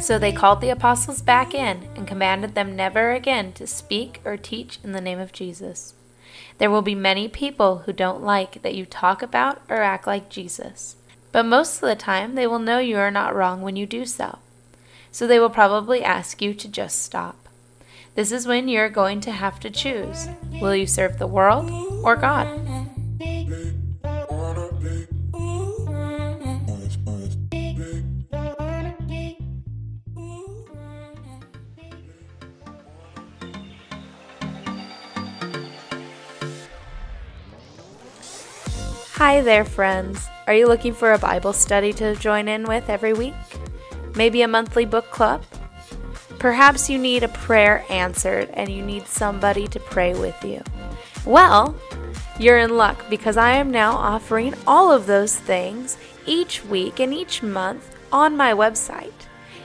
So they called the apostles back in and commanded them never again to speak or teach in the name of Jesus. There will be many people who don't like that you talk about or act like Jesus, but most of the time they will know you are not wrong when you do so. So they will probably ask you to just stop. This is when you're going to have to choose will you serve the world or God? Hi there, friends. Are you looking for a Bible study to join in with every week? Maybe a monthly book club? Perhaps you need a prayer answered and you need somebody to pray with you. Well, you're in luck because I am now offering all of those things each week and each month on my website.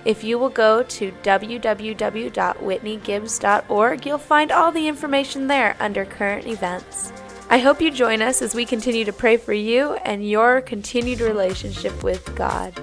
If you will go to www.whitneygibbs.org, you'll find all the information there under current events. I hope you join us as we continue to pray for you and your continued relationship with God.